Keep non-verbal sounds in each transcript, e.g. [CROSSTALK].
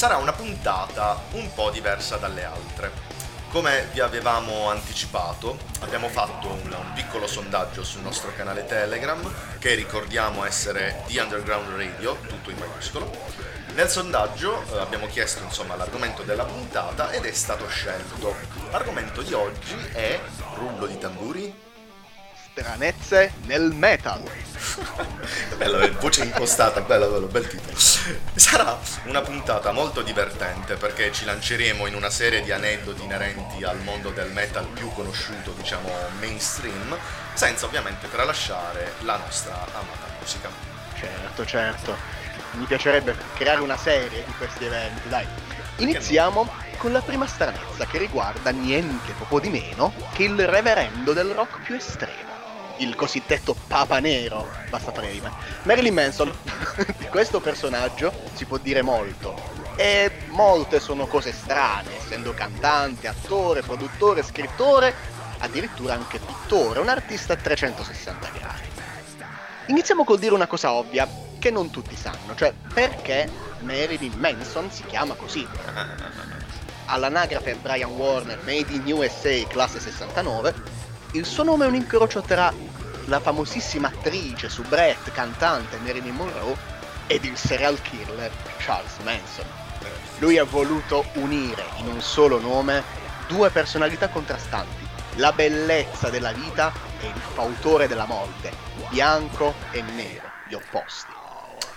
sarà una puntata un po' diversa dalle altre. Come vi avevamo anticipato, abbiamo fatto un, un, piccolo sondaggio sul nostro canale Telegram, che ricordiamo essere The Underground Radio, tutto in maiuscolo. Nel sondaggio eh, abbiamo chiesto insomma, l'argomento della puntata ed è stato scelto. L'argomento di oggi è rullo di tamburi stranezze nel metal. [LAUGHS] bello, eh, voce impostata, bello, bello, bel titolo. Sarà una puntata molto divertente perché ci lanceremo in una serie di aneddoti inerenti al mondo del metal più conosciuto, diciamo mainstream, senza ovviamente tralasciare la nostra amata musica. Certo, certo. Mi piacerebbe creare una serie di questi eventi, dai. Iniziamo con la prima stranezza che riguarda niente poco di meno che il reverendo del rock più estremo il cosiddetto Papa Nero, basta fare rime. Marilyn Manson, di [LAUGHS] questo personaggio si può dire molto. E molte sono cose strane, essendo cantante, attore, produttore, scrittore, addirittura anche pittore, un artista a 360 gradi. Iniziamo col dire una cosa ovvia, che non tutti sanno, cioè perché Marilyn Manson si chiama così. All'anagrafe Brian Warner Made in USA classe 69 il suo nome è un incrocio tra la famosissima attrice su Brett, cantante Marilyn Monroe, ed il serial killer Charles Manson. Lui ha voluto unire in un solo nome due personalità contrastanti, la bellezza della vita e il fautore della morte, bianco e nero, gli opposti.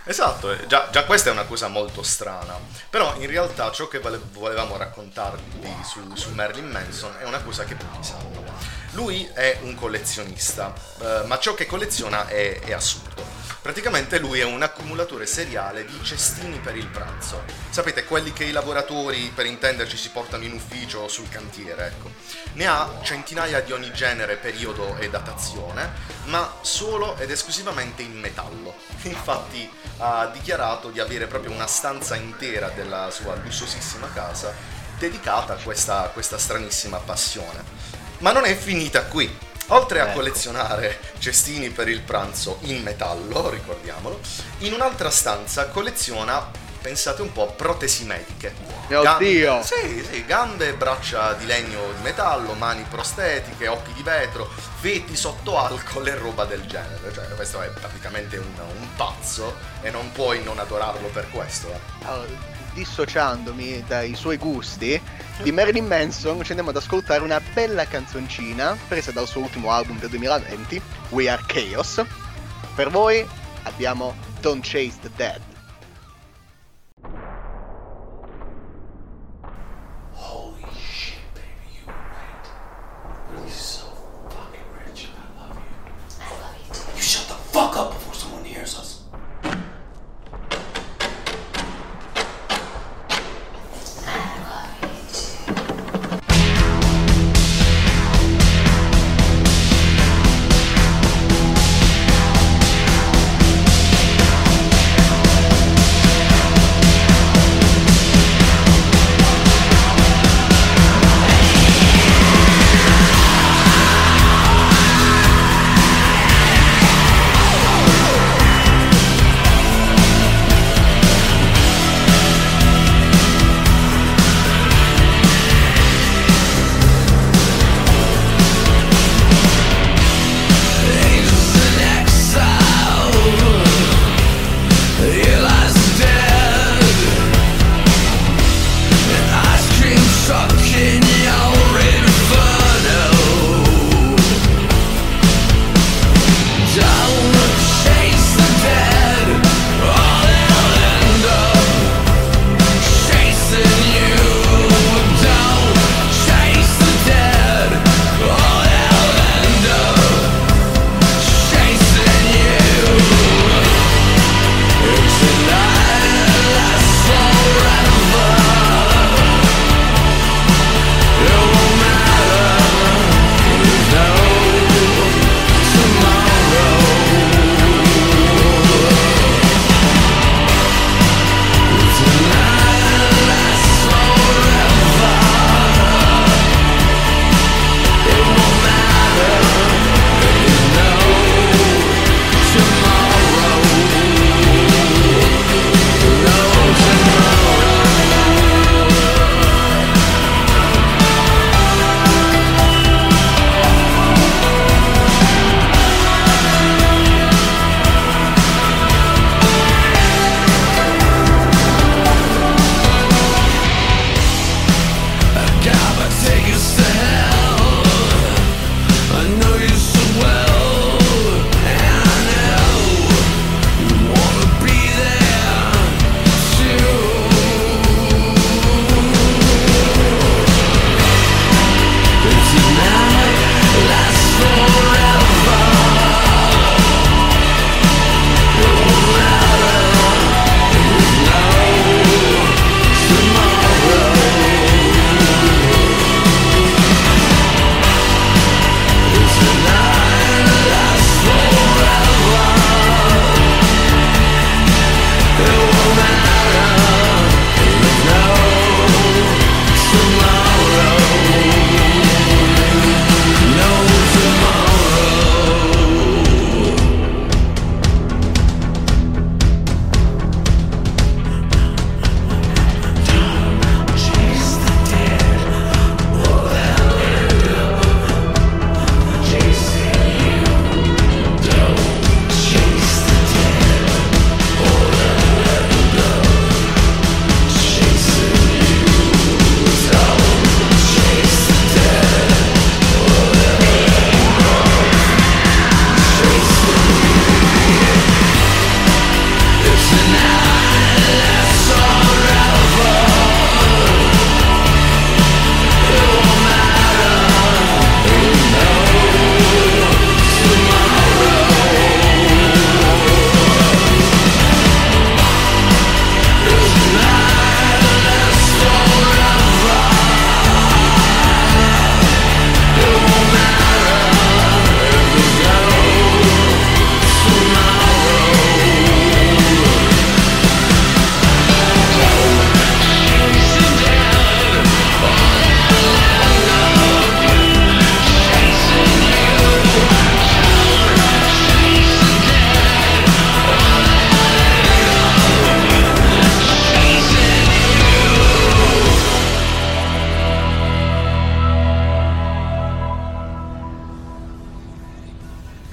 Esatto, eh, già, già, questa è una cosa molto strana, però in realtà ciò che volevamo raccontarvi su, su Marilyn Manson è una cosa che tutti sanno. Lui è un collezionista, eh, ma ciò che colleziona è, è assurdo. Praticamente lui è un accumulatore seriale di cestini per il pranzo. Sapete, quelli che i lavoratori, per intenderci, si portano in ufficio o sul cantiere, ecco. Ne ha centinaia di ogni genere, periodo e datazione, ma solo ed esclusivamente in metallo. [LAUGHS] Infatti ha dichiarato di avere proprio una stanza intera della sua lussuosissima casa dedicata a questa, questa stranissima passione. Ma non è finita qui. Oltre a ecco. collezionare cestini per il pranzo in metallo, ricordiamolo, in un'altra stanza colleziona, pensate un po', protesi mediche. Mio gambe, Dio! Sì, sì, gambe e braccia di legno di metallo, mani prostetiche, occhi di vetro, feti sotto alcol e roba del genere. Cioè, questo è praticamente un, un pazzo e non puoi non adorarlo per questo. Eh. Dissociandomi dai suoi gusti, di Marilyn Manson ci andiamo ad ascoltare una bella canzoncina presa dal suo ultimo album del 2020, We Are Chaos. Per voi abbiamo Don't Chase the Dead.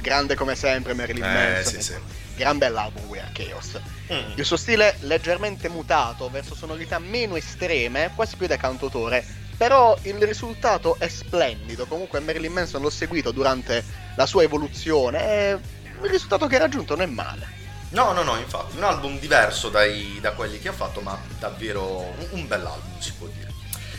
Grande come sempre Marilyn Eh, Manson. sì, sì. Gran bell'album We Are Chaos. Mm. Il suo stile leggermente mutato verso sonorità meno estreme, quasi più da cantautore, però il risultato è splendido. Comunque Marilyn Manson l'ho seguito durante la sua evoluzione e il risultato che ha raggiunto non è male. No, no, no, infatti, un album diverso dai- da quelli che ha fatto, ma davvero un, un bell'album, si può dire.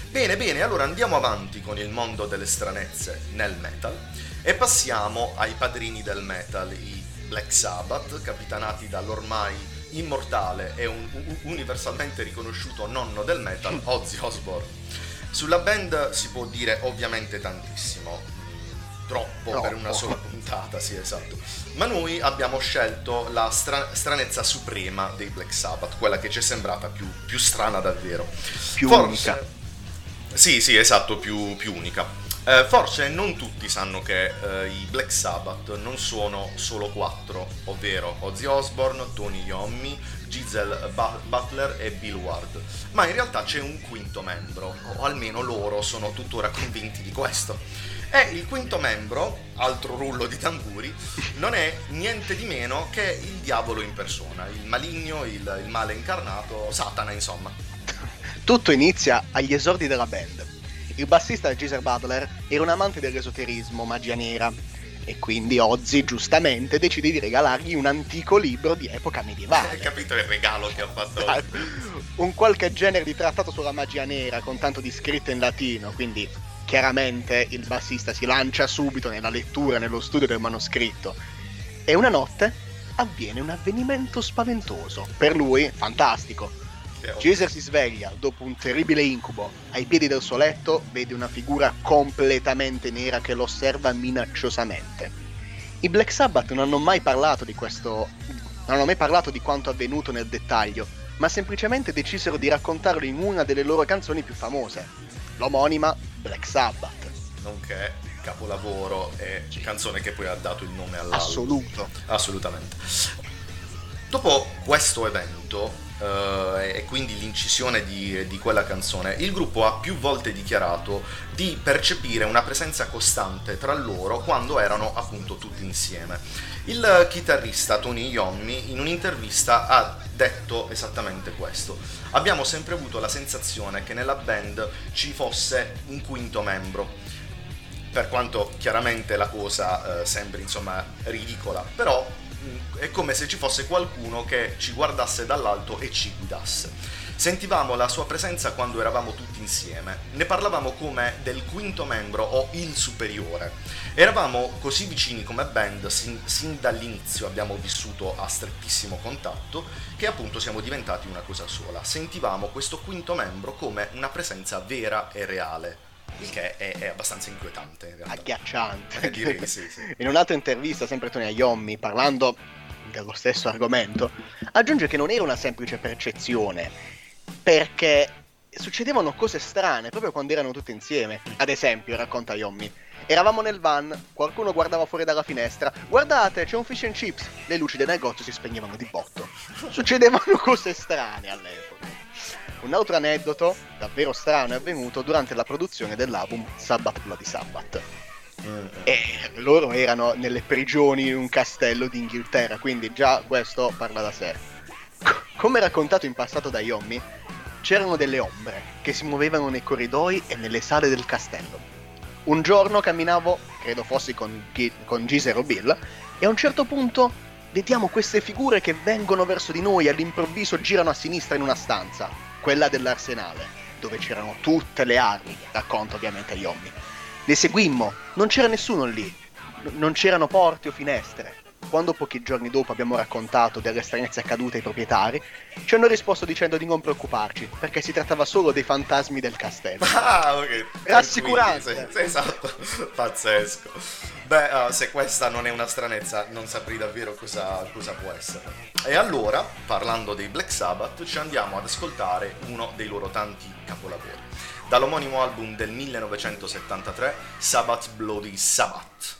Bene, bene, allora andiamo avanti con il mondo delle stranezze nel metal e passiamo ai padrini del metal, i Black Sabbath, capitanati dall'ormai immortale e un- un- universalmente riconosciuto nonno del metal, [LAUGHS] Ozzy Osbourne. Sulla band si può dire ovviamente tantissimo, mm, troppo per Troppo. una sola puntata, sì esatto. Ma noi abbiamo scelto la stra- stranezza suprema dei Black Sabbath, quella che ci è sembrata più, più strana davvero. Più Forse- unica. Sì, sì, esatto, più, più unica. Eh, forse non tutti sanno che eh, i Black Sabbath non sono solo quattro, ovvero Ozzy Osbourne, Tony Iommi, Giselle Bu- Butler e Bill Ward, ma in realtà c'è un quinto membro, o almeno loro sono tuttora convinti di questo. E il quinto membro, altro rullo di tamburi, non è niente di meno che il diavolo in persona, il maligno, il, il male incarnato, Satana insomma. Tutto inizia agli esordi della band. Il bassista Geezer Butler era un amante dell'esoterismo, magia nera, e quindi Ozzy giustamente decide di regalargli un antico libro di epoca Hai medievale. capito il regalo che ha fatto? [LAUGHS] un qualche genere di trattato sulla magia nera con tanto di scritto in latino, quindi chiaramente il bassista si lancia subito nella lettura, nello studio del manoscritto. E una notte avviene un avvenimento spaventoso. Per lui, fantastico. Caesar si sveglia dopo un terribile incubo. Ai piedi del suo letto vede una figura completamente nera che lo osserva minacciosamente. I Black Sabbath non hanno mai parlato di questo. non hanno mai parlato di quanto avvenuto nel dettaglio, ma semplicemente decisero di raccontarlo in una delle loro canzoni più famose, l'omonima Black Sabbath. nonché capolavoro e canzone che poi ha dato il nome all'album. Assoluto. Assolutamente. Dopo questo evento eh, e quindi l'incisione di, di quella canzone, il gruppo ha più volte dichiarato di percepire una presenza costante tra loro quando erano appunto tutti insieme. Il chitarrista Tony Iommi in un'intervista ha detto esattamente questo. Abbiamo sempre avuto la sensazione che nella band ci fosse un quinto membro per quanto chiaramente la cosa eh, sembri insomma ridicola, però è come se ci fosse qualcuno che ci guardasse dall'alto e ci guidasse. Sentivamo la sua presenza quando eravamo tutti insieme, ne parlavamo come del quinto membro o il superiore. Eravamo così vicini come band sin, sin dall'inizio, abbiamo vissuto a strettissimo contatto, che appunto siamo diventati una cosa sola. Sentivamo questo quinto membro come una presenza vera e reale, il che è, è abbastanza inquietante. Agghiacciante. [LAUGHS] Direi sì, sì. In un'altra intervista, sempre Tony Iommi, parlando dello stesso argomento, aggiunge che non era una semplice percezione, perché succedevano cose strane proprio quando erano tutti insieme. Ad esempio, racconta Iommi, eravamo nel van, qualcuno guardava fuori dalla finestra, guardate, c'è un fish and chips, le luci del negozio si spegnevano di botto. Succedevano [LAUGHS] cose strane all'epoca. Un altro aneddoto davvero strano è avvenuto durante la produzione dell'album Sabbath Bloody Sabbath. Mm. E loro erano nelle prigioni in un castello d'Inghilterra, quindi già questo parla da sé. Co- come raccontato in passato da Yommi, c'erano delle ombre che si muovevano nei corridoi e nelle sale del castello. Un giorno camminavo, credo fossi con, Gi- con Geezer o Bill, e a un certo punto vediamo queste figure che vengono verso di noi e all'improvviso girano a sinistra in una stanza, quella dell'arsenale, dove c'erano tutte le armi, racconta ovviamente Yommi. Le seguimmo, non c'era nessuno lì, N- non c'erano porte o finestre. Quando pochi giorni dopo abbiamo raccontato delle stranezze accadute ai proprietari, ci hanno risposto dicendo di non preoccuparci, perché si trattava solo dei fantasmi del castello. [LAUGHS] Ah, ok. Rassicurante. Sì, esatto. [LAUGHS] Pazzesco. Beh, eh, se questa non è una stranezza, non saprei davvero cosa, cosa può essere. E allora, parlando dei Black Sabbath, ci andiamo ad ascoltare uno dei loro tanti capolavori. Dall'omonimo album del 1973, Sabbath Bloody Sabbath.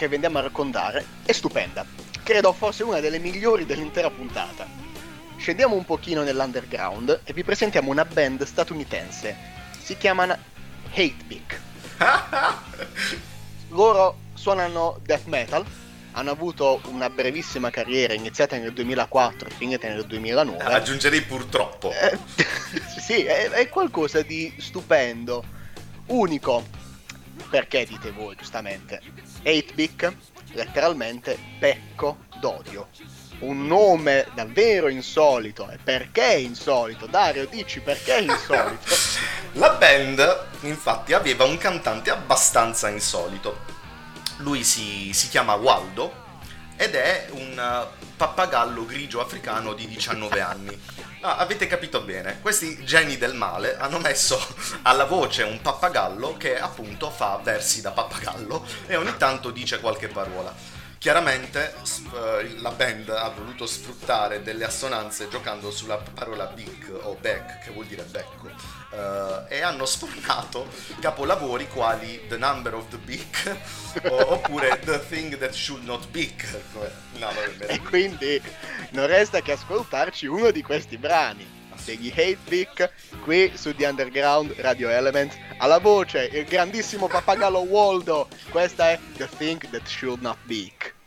che vi andiamo a raccontare è stupenda. Credo forse una delle migliori dell'intera puntata. Scendiamo un pochino nell'underground e vi presentiamo una band statunitense. Si chiamano Hatebeak. [LAUGHS] Loro suonano death metal, hanno avuto una brevissima carriera iniziata nel 2004 e finita nel 2009. Aggiungerei purtroppo. Eh, [LAUGHS] sì, è, è, qualcosa di stupendo, unico. Perché dite voi, giustamente? 8-bit, letteralmente becco d'odio. Un nome davvero insolito. E perché insolito? Dario, dici perché insolito? [LAUGHS] La band, infatti, aveva un cantante abbastanza insolito lui si, si chiama Waldo ed è un uh, pappagallo grigio africano di 19 anni. Ah, avete capito bene, questi geni del male hanno messo alla voce un pappagallo che appunto fa versi da pappagallo e ogni tanto dice qualche parola. Chiaramente uh, la band ha voluto sfruttare delle assonanze giocando sulla parola big o back, che vuol dire becco uh, e hanno sfornato capolavori quali The Number of the Beak oppure The Thing That Should Not Beak. No, e quindi non resta che ascoltarci uno di questi brani. Degli Hate Beak qui su The Underground Radio Elements alla voce il grandissimo pappagallo Waldo. Questa è The Thing That Should Not Beak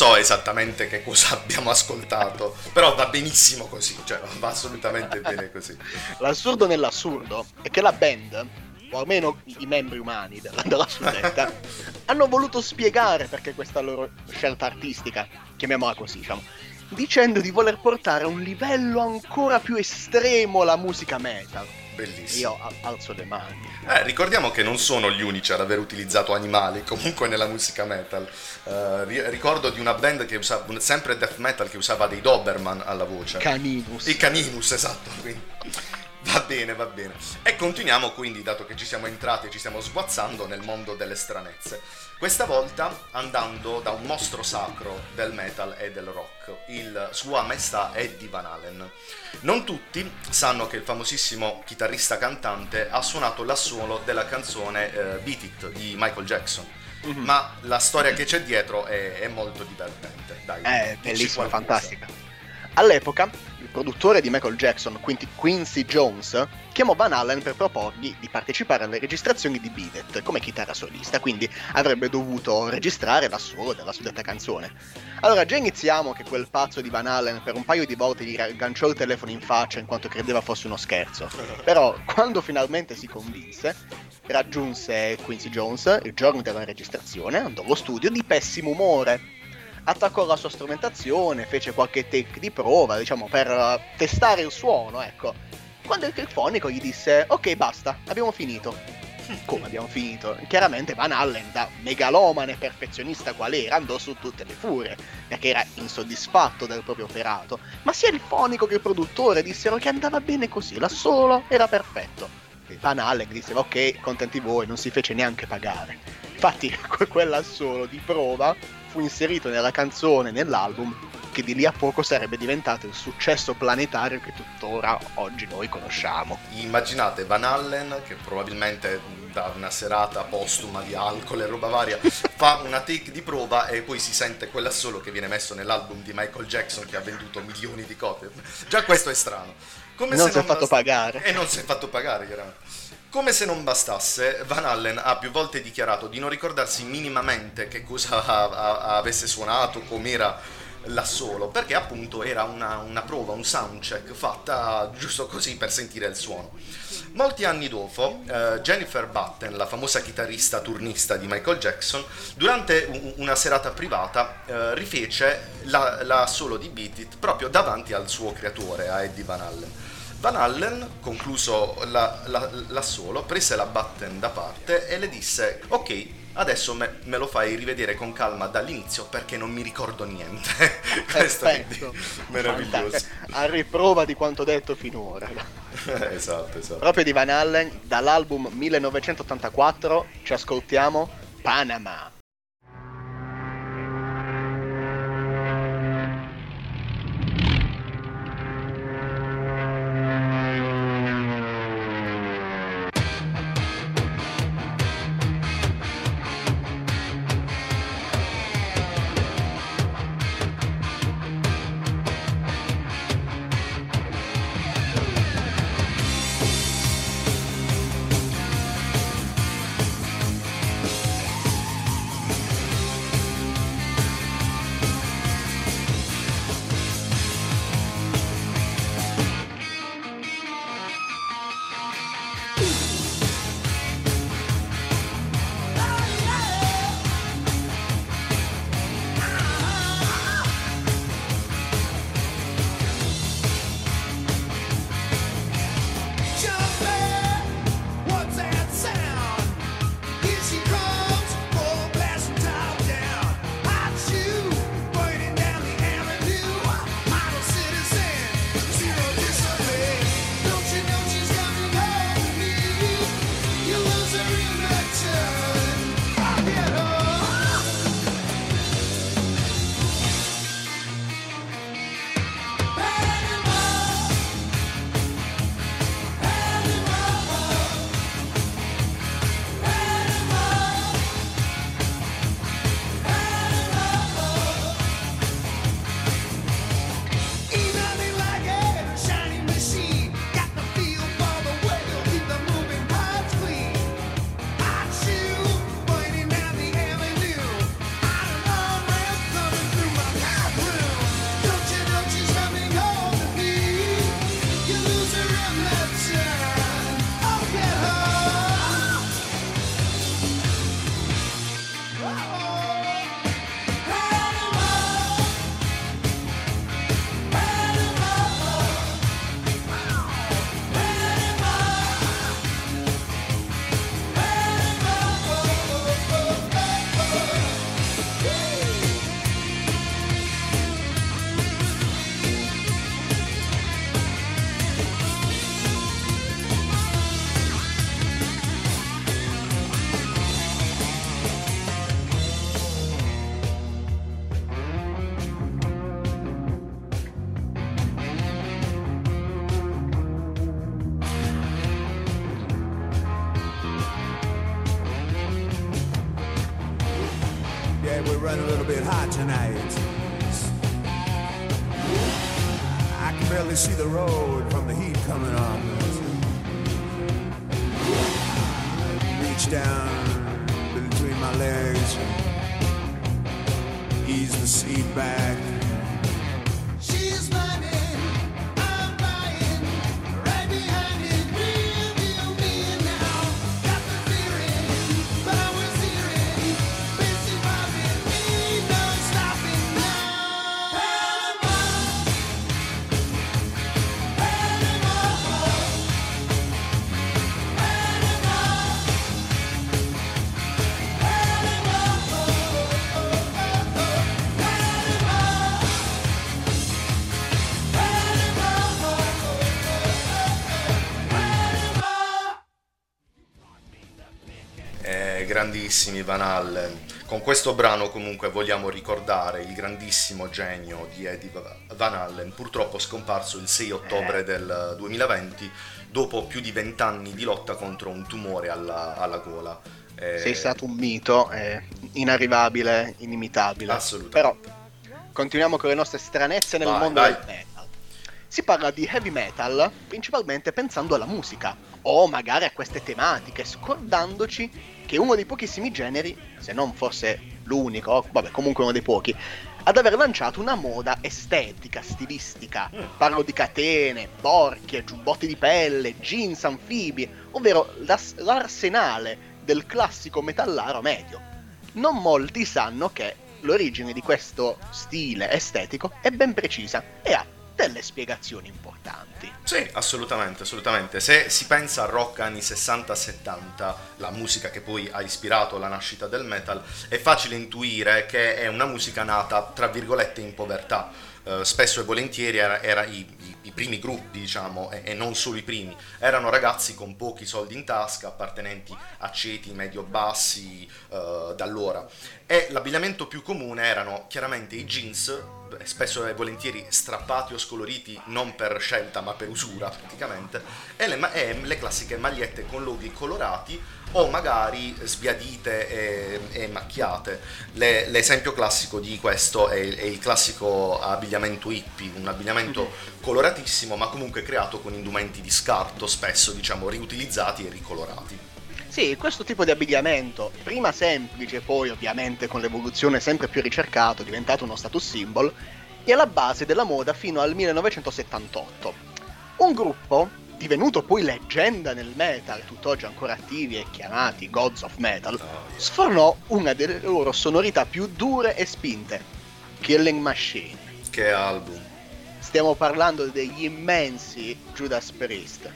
so esattamente che cosa [LAUGHS] abbiamo ascoltato, però va benissimo così, cioè va assolutamente bene così. L'assurdo nell'assurdo è che la band, o almeno i membri umani della, della suddetta, [LAUGHS] hanno voluto spiegare perché questa loro scelta artistica, chiamiamola così, diciamo, dicendo di voler portare a un livello ancora più estremo la musica metal Bellissimo. Io alzo le mani. Eh, ricordiamo che non sono gli unici ad aver utilizzato animali [LAUGHS] comunque nella musica metal. Uh, ricordo di una band che usava sempre death metal che usava dei Doberman alla voce. Caninus. I Caninus, esatto. Quindi. Va bene, va bene. E continuiamo quindi, dato che ci siamo entrati e ci stiamo sguazzando nel mondo delle stranezze. Questa volta andando da un mostro sacro del metal e del rock, il Sua Maestà Eddie Van Halen. Non tutti sanno che il famosissimo chitarrista cantante ha suonato l'assolo della canzone eh, Beat It di Michael Jackson. Mm-hmm. Ma la storia che c'è dietro è, è molto divertente. Dai, è bellissima, fantastica. All'epoca produttore di Michael Jackson, Quincy Jones, chiamò Van Allen per proporgli di partecipare alle registrazioni di Beat come chitarra solista, quindi avrebbe dovuto registrare l'assolo della suddetta canzone. Allora, già iniziamo che quel pazzo di Van Allen per un paio di volte gli agganciò il telefono in faccia in quanto credeva fosse uno scherzo. Però, quando finalmente si convinse, raggiunse Quincy Jones il giorno della registrazione, andò allo studio di pessimo umore attaccò la sua strumentazione, fece qualche take di prova, diciamo, per uh, testare il suono, ecco. Quando il clifonico gli disse, ok, basta, abbiamo finito. [LAUGHS] Come abbiamo finito? Chiaramente Van Allen, da megalomane perfezionista qual era, andò su tutte le furie, perché era insoddisfatto del proprio operato. Ma sia il fonico che il produttore dissero che andava bene così, l'assolo era perfetto. E Van Allen diceva, ok, contenti voi, non si fece neanche pagare. Infatti, [LAUGHS] quell'assolo di prova fu inserito nella canzone, nell'album, che di lì a poco sarebbe diventato il successo planetario che tuttora oggi noi conosciamo. Immaginate Van Allen, che probabilmente da una serata postuma di alcol e roba varia, fa una take di prova e poi si sente quella solo che viene messo nell'album di Michael Jackson che ha venduto milioni di copie. Già questo è strano. Come non si è fatto bast- pagare. E non si è fatto pagare, chiaramente. Come se non bastasse, Van Allen ha più volte dichiarato di non ricordarsi minimamente che cosa [LAUGHS] avesse suonato, com'era l'assolo, perché appunto era una, una, prova, un soundcheck fatta giusto così per sentire il suono. Molti anni dopo, uh, Jennifer Batten, la famosa chitarrista turnista di Michael Jackson, durante un, una serata privata uh, rifece la, la solo di Beat It proprio davanti al suo creatore, a Eddie Van Allen. Van Allen, concluso la, la, l'assolo, prese la button da parte e le disse ok, adesso me, me, lo fai rivedere con calma dall'inizio perché non mi ricordo niente. [LAUGHS] Questo è meraviglioso. A riprova di quanto detto finora. [LAUGHS] esatto, esatto. Proprio di Van Allen, dall'album 1984 ci ascoltiamo Panama. Yeah, we're running a little bit hot tonight. I can barely see the road from the heat coming on. Reach down between my legs, ease the seat back. Grandissimi Van Allen. Con questo brano comunque vogliamo ricordare il grandissimo genio di Eddie Van Allen, purtroppo scomparso il 6 ottobre eh. del 2020 dopo più di vent'anni di lotta contro un tumore alla, alla gola. Eh... Sei stato un mito, eh, inarrivabile, inimitabile. Assolutamente. Però continuiamo con le nostre stranezze nel vai, mondo vai. del metal. Si parla di heavy metal principalmente pensando alla musica o magari a queste tematiche, scordandoci che è uno dei pochissimi generi, se non fosse l'unico, vabbè comunque uno dei pochi, ad aver lanciato una moda estetica, stilistica. Mm. Parlo di catene, borchie, giubbotti di pelle, jeans anfibi, ovvero l'as- l'arsenale del classico metallaro medio. Non molti sanno che l'origine di questo stile estetico è ben precisa e ha delle spiegazioni importanti. Sì, assolutamente, assolutamente. Se si pensa al rock anni 60-70, la musica che poi ha ispirato la nascita del metal, è facile intuire che è una musica nata, tra virgolette, in povertà. Uh, spesso e volentieri era, era i, i, i, primi gruppi, diciamo, e, e, non solo i primi. Erano ragazzi con pochi soldi in tasca, appartenenti a ceti medio-bassi uh, d'allora. E l'abbigliamento più comune erano chiaramente i jeans, spesso e volentieri strappati o scoloriti non per scelta ma per usura praticamente, e le, e le classiche magliette con loghi colorati o magari sbiadite e, e macchiate. Le, l'esempio classico di questo è il, è il, classico abbigliamento hippie, un abbigliamento mm-hmm. coloratissimo ma comunque creato con indumenti di scarto, spesso diciamo riutilizzati e ricolorati. Sì, questo tipo di abbigliamento, prima semplice, poi ovviamente con l'evoluzione sempre più ricercato, diventato uno status symbol, è alla base della moda fino al 1978. Un gruppo, divenuto poi leggenda nel metal, tutt'oggi ancora attivi e chiamati Gods of Metal, sfornò una delle loro sonorità più dure e spinte, Killing Machine. Che album! Stiamo parlando degli immensi Judas Priest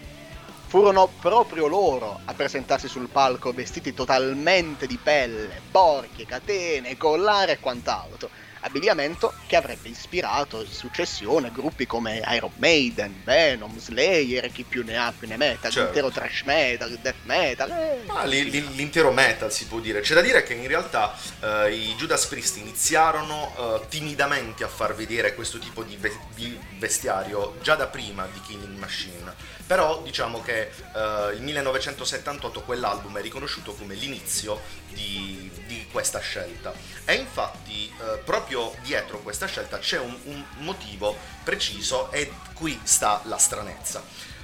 Furono proprio loro a presentarsi sul palco vestiti totalmente di pelle, borchie, catene, collare e quant'altro abbigliamento che avrebbe ispirato in successione gruppi come Iron Maiden, Venom, Slayer e chi più ne ha più ne metta, certo. l'intero trash metal, death metal. Eh. Ah, l'intero metal si può dire. C'è da dire che in realtà uh, i Judas Priest iniziarono uh, timidamente a far vedere questo tipo di, ve- di, vestiario già da prima di Killing Machine. Però diciamo che uh, il 1978 quell'album è riconosciuto come l'inizio di, di questa scelta. E infatti eh, proprio dietro questa scelta c'è un, un motivo preciso e qui sta la stranezza.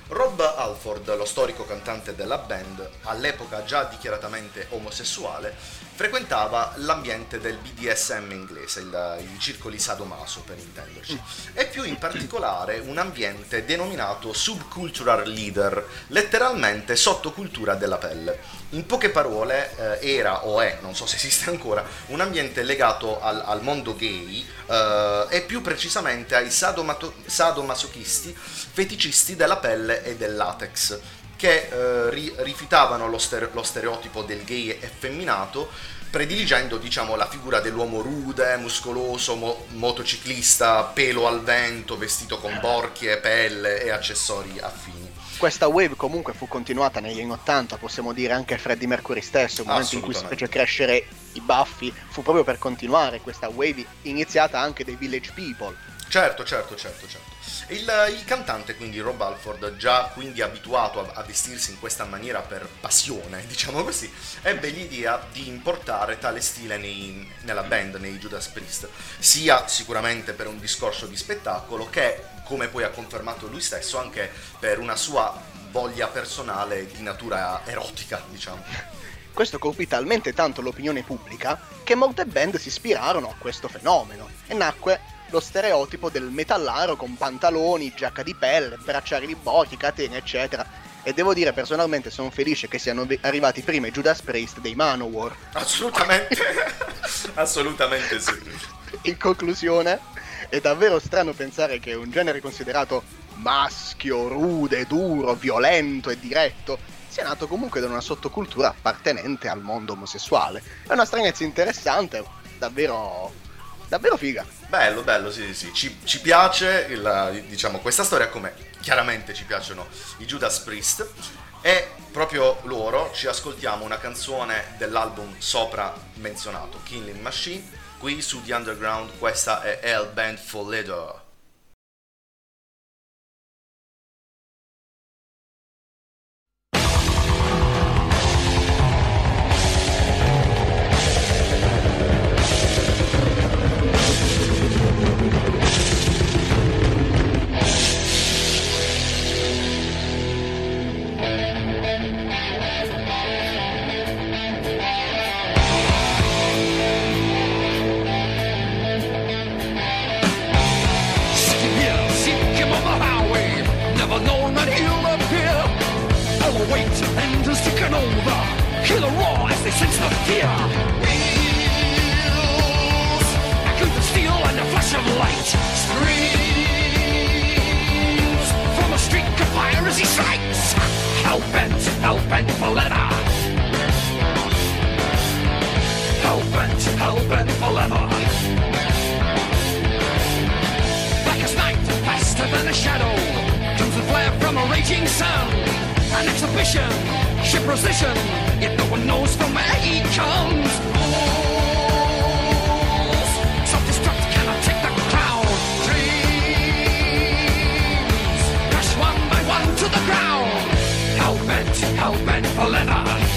Rob Alford, lo storico cantante della band, all'epoca già dichiaratamente omosessuale, frequentava l'ambiente del BDSM inglese, il, i circoli sadomaso per intenderci, e più in particolare un ambiente denominato subcultural leader, letteralmente sottocultura della pelle. In poche parole eh, era o è, non so se esiste ancora, un ambiente legato al, al mondo gay eh, e più precisamente ai sadomato- sadomasochisti feticisti della pelle e del latex che eh, ri- rifiutavano lo, stere- lo, stereotipo del gay effeminato, prediligendo diciamo, la figura dell'uomo rude, muscoloso, mo- motociclista, pelo al vento, vestito con borchie, pelle e accessori affini. Questa wave comunque fu continuata negli anni 80, possiamo dire anche Freddie Mercury stesso, il momento in cui si fece crescere i baffi, fu proprio per continuare questa wave iniziata anche dai Village People Certo, certo, certo, certo. Il, il cantante, quindi Rob Alford, già quindi abituato a, a vestirsi in questa maniera per passione, [LAUGHS] diciamo così, ebbe l'idea di importare tale stile nei- nella band, nei Judas Priest, sia sicuramente per un discorso di spettacolo che, come poi ha confermato lui stesso, anche per una sua voglia personale di natura erotica, diciamo. Questo colpì talmente tanto l'opinione pubblica che molte band si ispirarono a questo fenomeno e nacque lo stereotipo del metallaro con pantaloni, giacca di pelle, bracciali di bocchi, catene, eccetera. E devo dire personalmente sono felice che siano arrivati prima i Judas Priest dei Manowar. Assolutamente, [LAUGHS] assolutamente sì. In conclusione, è davvero strano pensare che un genere considerato maschio, rude, duro, violento e diretto sia nato comunque da una sottocultura appartenente al mondo omosessuale. È una stranezza interessante, davvero, davvero figa. Bello, bello, sì, sì, sì. Ci, ci piace il- diciamo, questa storia come chiaramente ci piacciono i Judas Priest e proprio loro ci ascoltiamo una canzone dell'album sopra menzionato, Killing Machine, qui su The Underground questa è Hell Band for Leather. Raw they sense the fear. Wheels, back of steel and a flash of light. Screams from a streak of fire as he strikes. Hell bent, hell bent for leather. Hell bent, hell bent for leather. Black as night, faster than a shadow. Comes a flare from a raging sun. An exhibition, ship position. Yet no one knows from where he comes. Fools, self-destruct cannot take the crown. Dreams crash one by one to the ground. Hell bent, hell bent for leather.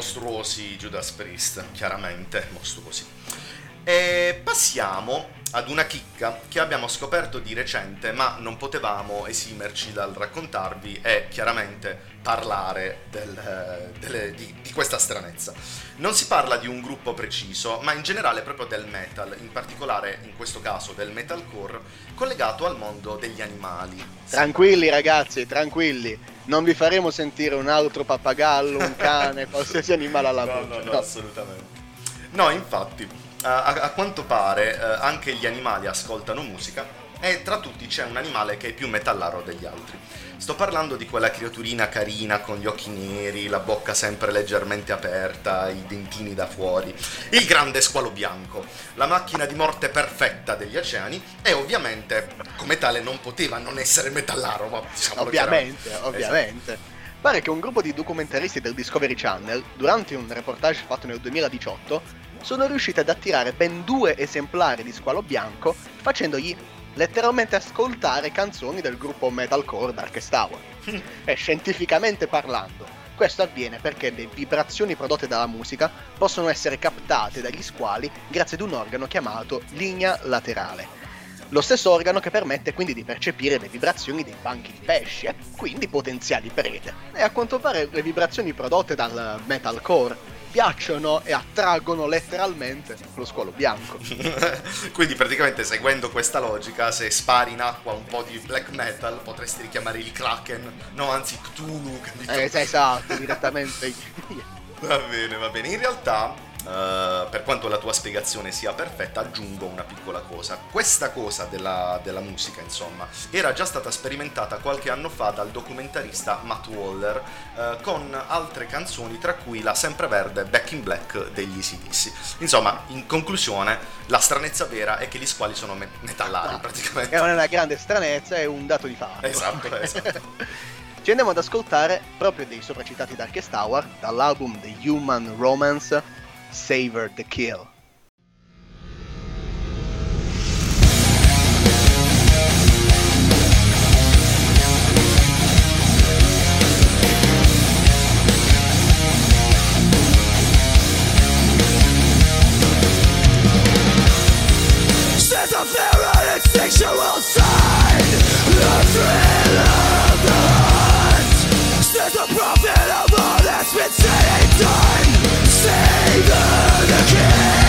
Mostruosi Judas Priest, chiaramente mostruosi. E passiamo ad una chicca che abbiamo scoperto di recente, ma non potevamo esimerci dal raccontarvi e chiaramente parlare del, eh, delle- di, di questa stranezza. Non si parla di un gruppo preciso, ma in generale proprio del metal, in particolare in questo caso del metalcore, collegato al mondo degli animali. Tranquilli ragazzi, tranquilli. Non vi faremo sentire un altro pappagallo, un cane, [LAUGHS] qualsiasi animale alla No, voce. no, no, assolutamente. No, infatti, a, a- a quanto pare eh, anche gli animali ascoltano musica e tra tutti c'è un animale che è più metallaro degli altri. Sto parlando di quella creaturina carina con gli occhi neri, la bocca sempre leggermente aperta, i dentini da fuori, il grande squalo bianco, la macchina di morte perfetta degli oceani e ovviamente come tale non poteva non essere metallaro, ma diciamolo Ovviamente, chiaramente. ovviamente. Pare che un gruppo di documentaristi del Discovery Channel, durante un reportage fatto nel 2018, sono riusciti ad attirare ben due esemplari di squalo bianco facendogli letteralmente ascoltare canzoni del gruppo metalcore Darkest Tower. [LAUGHS] e scientificamente parlando, questo avviene perché le vibrazioni prodotte dalla musica possono essere captate dagli squali grazie ad un organo chiamato linea laterale. Lo stesso organo che permette quindi di percepire le vibrazioni dei banchi di pesci e quindi potenziali prede. E a quanto pare le vibrazioni prodotte dal metalcore piacciono e attraggono letteralmente lo squalo bianco. [LAUGHS] Quindi praticamente seguendo questa logica, se spari in acqua un po' di black metal potresti richiamare il Kraken, no anzi Cthulhu. capito? Eh, esatto, direttamente. Va bene, va bene. In realtà, eh, per quanto la tua spiegazione sia perfetta, aggiungo una piccola cosa. Questa cosa della, della musica, insomma, era già stata sperimentata qualche anno fa dal documentarista Matt Waller eh, con altre canzoni, tra cui la sempreverde Back in Black degli ACDC. Insomma, in conclusione, la stranezza vera è che gli squali sono me- metallari, praticamente. Che non è una grande stranezza, è un dato di fatto. Esatto, [LAUGHS] esatto. Ci andiamo ad ascoltare proprio dei sopracitati Darkest Tower dall'album The Human Romance Savor the Kill. A instinctual sign The thrill Yeah!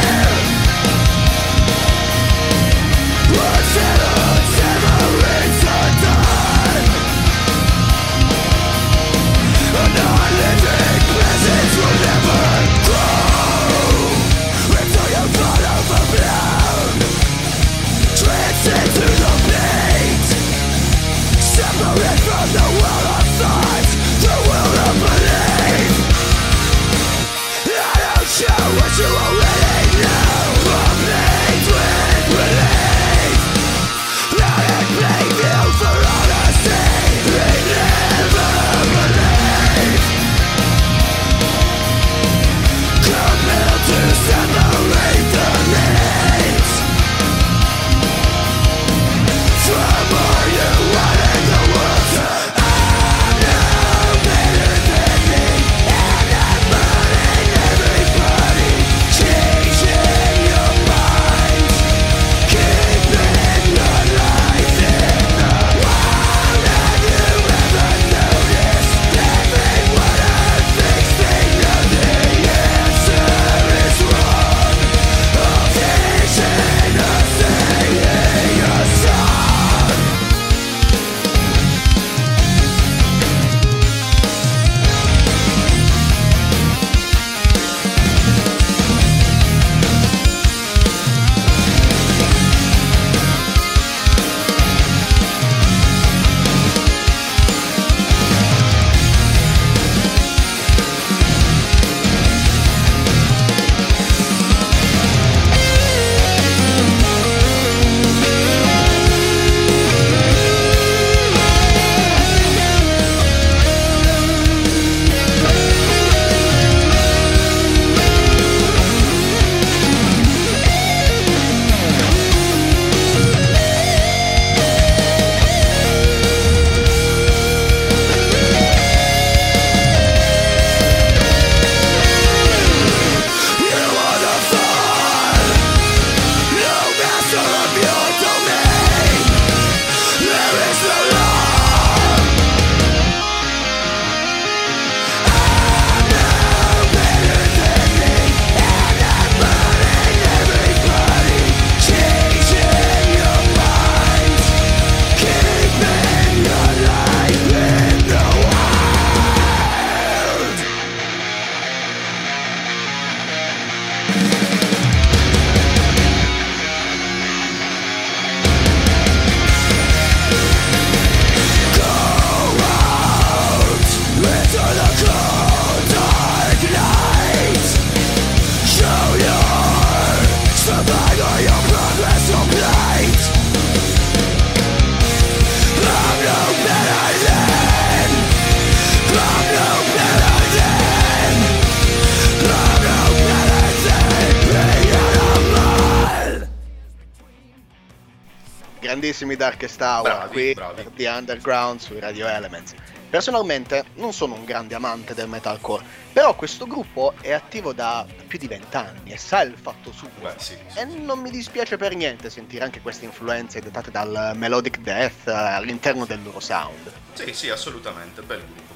Grandissimi Darkest Hour Bravi, qui bravi. The Underground sui Radio Elements. Personalmente non sono un grande amante del metalcore, però questo gruppo è attivo da più di vent'anni e sa il fatto suo. Beh, sì, sì, E non mi dispiace per niente sentire anche queste influenze dettate dal melodic death all'interno del loro sound. Sì, sì, assolutamente, bel gruppo.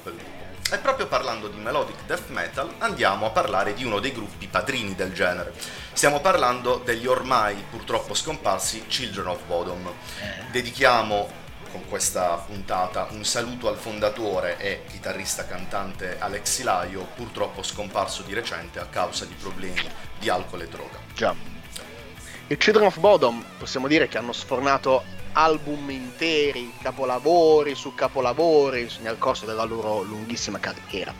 E proprio parlando di melodic death metal, andiamo a parlare di uno dei gruppi padrini del genere. Stiamo parlando degli ormai purtroppo scomparsi Children of Bodom. Dedichiamo con questa puntata un saluto al fondatore e chitarrista cantante Alex Silaio, purtroppo scomparso di recente a causa di problemi di alcol e droga. Già. I Children of Bodom possiamo dire che hanno sfornato album interi, capolavori su capolavori nel corso della loro lunghissima carriera.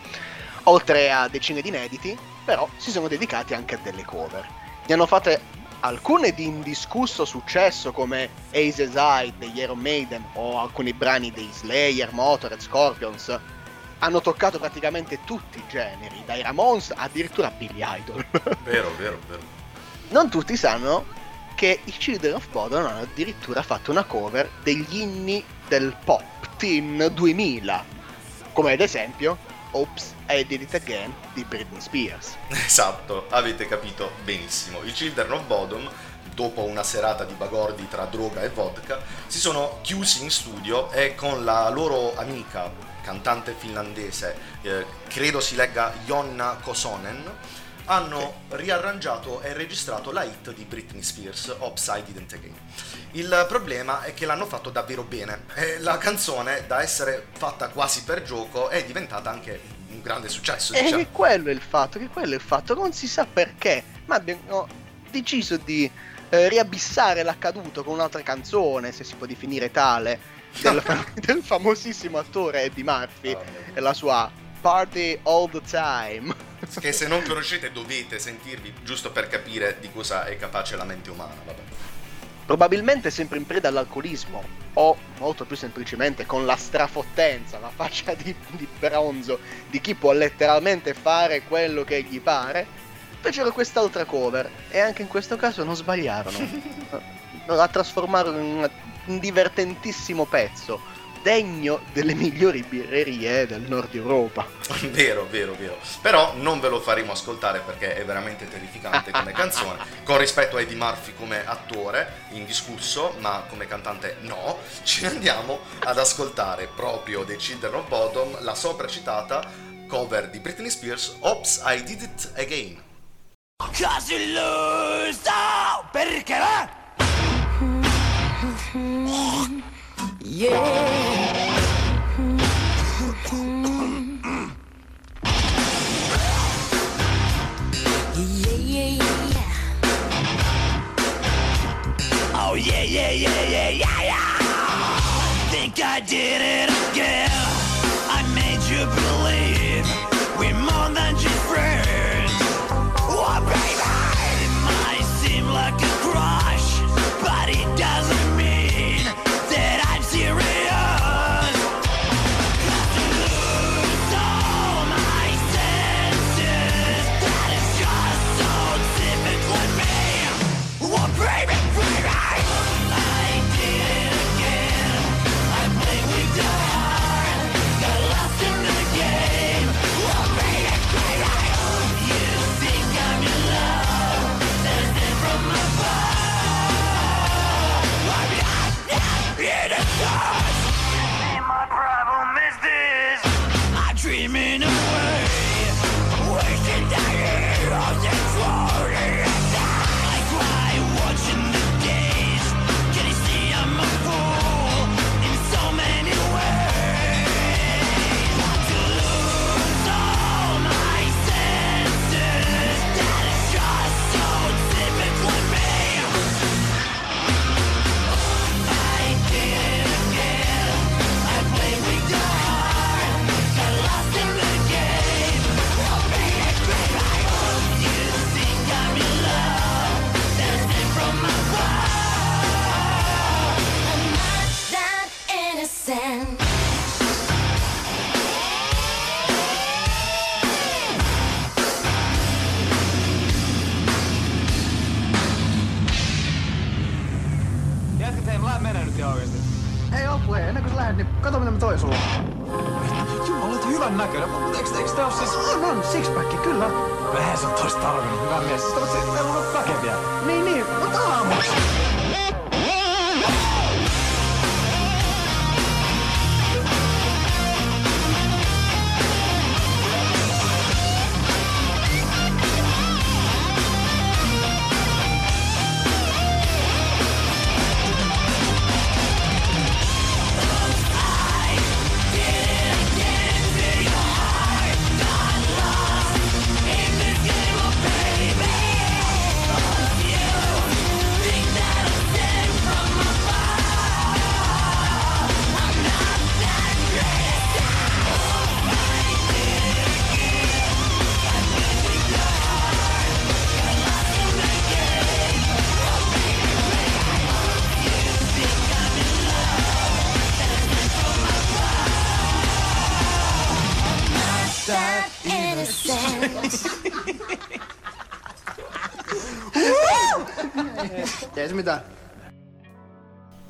Oltre a decine di inediti, però si sono dedicati anche a delle cover. Ne hanno fatte alcune di indiscusso successo come Ace's Eye degli Iron Maiden o alcuni brani dei Slayer, Motorhead, Scorpions. Hanno toccato praticamente tutti i generi, dai Ramones addirittura a Billy Idol. Vero, vero, vero. Non tutti sanno che i Children of Bodom hanno addirittura fatto una cover degli inni del pop teen 2000, come ad esempio Oops, I Did It Again di Britney Spears. Esatto, avete capito benissimo. I Children of Bodom, dopo una serata di bagordi tra droga e vodka, si sono chiusi in studio e con la loro amica, cantante finlandese, eh, credo si legga Jonna Kosonen, hanno riarrangiato e registrato la hit di Britney Spears, Oops, I Didn't Again. Il problema è che l'hanno fatto davvero bene e la canzone, da essere fatta quasi per gioco, è diventata anche un grande successo. E diciamo. che quello è il fatto, che quello è il fatto, non si sa perché, ma abbiamo deciso di eh, riabissare l'accaduto con un'altra canzone, se si può definire tale, del, [LAUGHS] del famosissimo attore Eddie Murphy Ah, e la sua Party All the Time. [LAUGHS] che se non conoscete dovete sentirvi giusto per capire di cosa è capace la mente umana. Vabbè. Probabilmente sempre in preda all'alcolismo, o molto più semplicemente con la strafottenza, la faccia di, di bronzo di chi può letteralmente fare quello che gli pare, fecero quest'altra cover e anche in questo caso non sbagliarono. [LAUGHS] la trasformarono in un divertentissimo pezzo, degno delle migliori birrerie del nord Europa. vero, vero, vero. Però non ve lo faremo ascoltare perché è veramente terrificante come [LAUGHS] canzone. Con rispetto a Eddie Murphy come attore, indiscusso, ma come cantante no, ci andiamo ad ascoltare proprio dei Children of Bodom la sopra citata cover di Britney Spears, Oops, I Did It Again. Cause you lose, oh, perché yeah, [LAUGHS] oh, yeah, yeah, yeah, yeah, yeah. Think I did it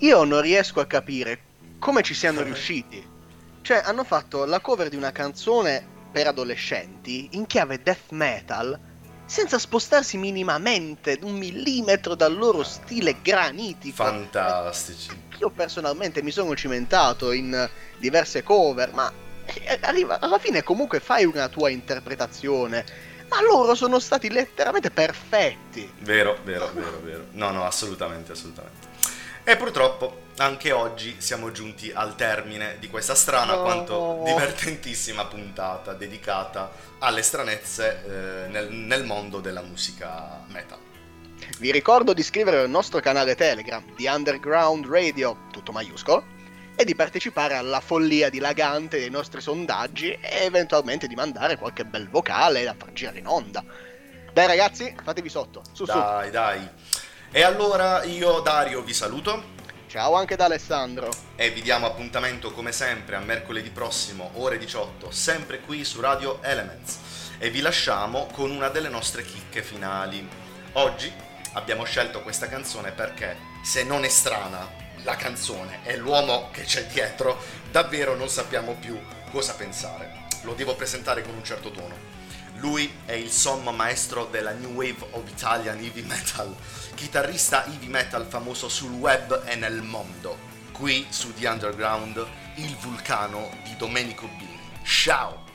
Io non riesco a capire come ci siano riusciti. Cioè, hanno fatto la cover di una canzone per adolescenti in chiave death metal senza spostarsi minimamente un millimetro dal loro stile granitico. Fantastici. Io personalmente mi sono cimentato in diverse cover, ma eh, arriva, alla fine comunque fai una tua interpretazione. Ma loro sono stati letteralmente perfetti. Vero, vero, vero, vero. No, no, assolutamente, assolutamente. E purtroppo anche oggi siamo giunti al termine di questa strana No. quanto divertentissima puntata dedicata alle stranezze eh, nel, nel mondo della musica metal. Vi ricordo di iscrivervi al nostro canale Telegram di Underground Radio, tutto maiuscolo, e di partecipare alla follia dilagante dei nostri sondaggi e eventualmente di mandare qualche bel vocale da far girare in onda. Dai ragazzi, fatevi sotto. Su su. Dai, dai. E allora io, Dario, vi saluto Ciao anche da Alessandro. e vi diamo appuntamento come sempre a mercoledì prossimo, ore 18, sempre qui su Radio Elements. E vi lasciamo con una delle nostre chicche finali. Oggi abbiamo scelto questa canzone perché, se non è strana la canzone e l'uomo che c'è dietro, davvero non sappiamo più cosa pensare. Lo devo presentare con un certo tono. Lui è il sommo maestro della New Wave of Italian Heavy Metal, chitarrista heavy metal famoso sul web e nel mondo. Qui su The Underground, il vulcano di Domenico Bini. Ciao!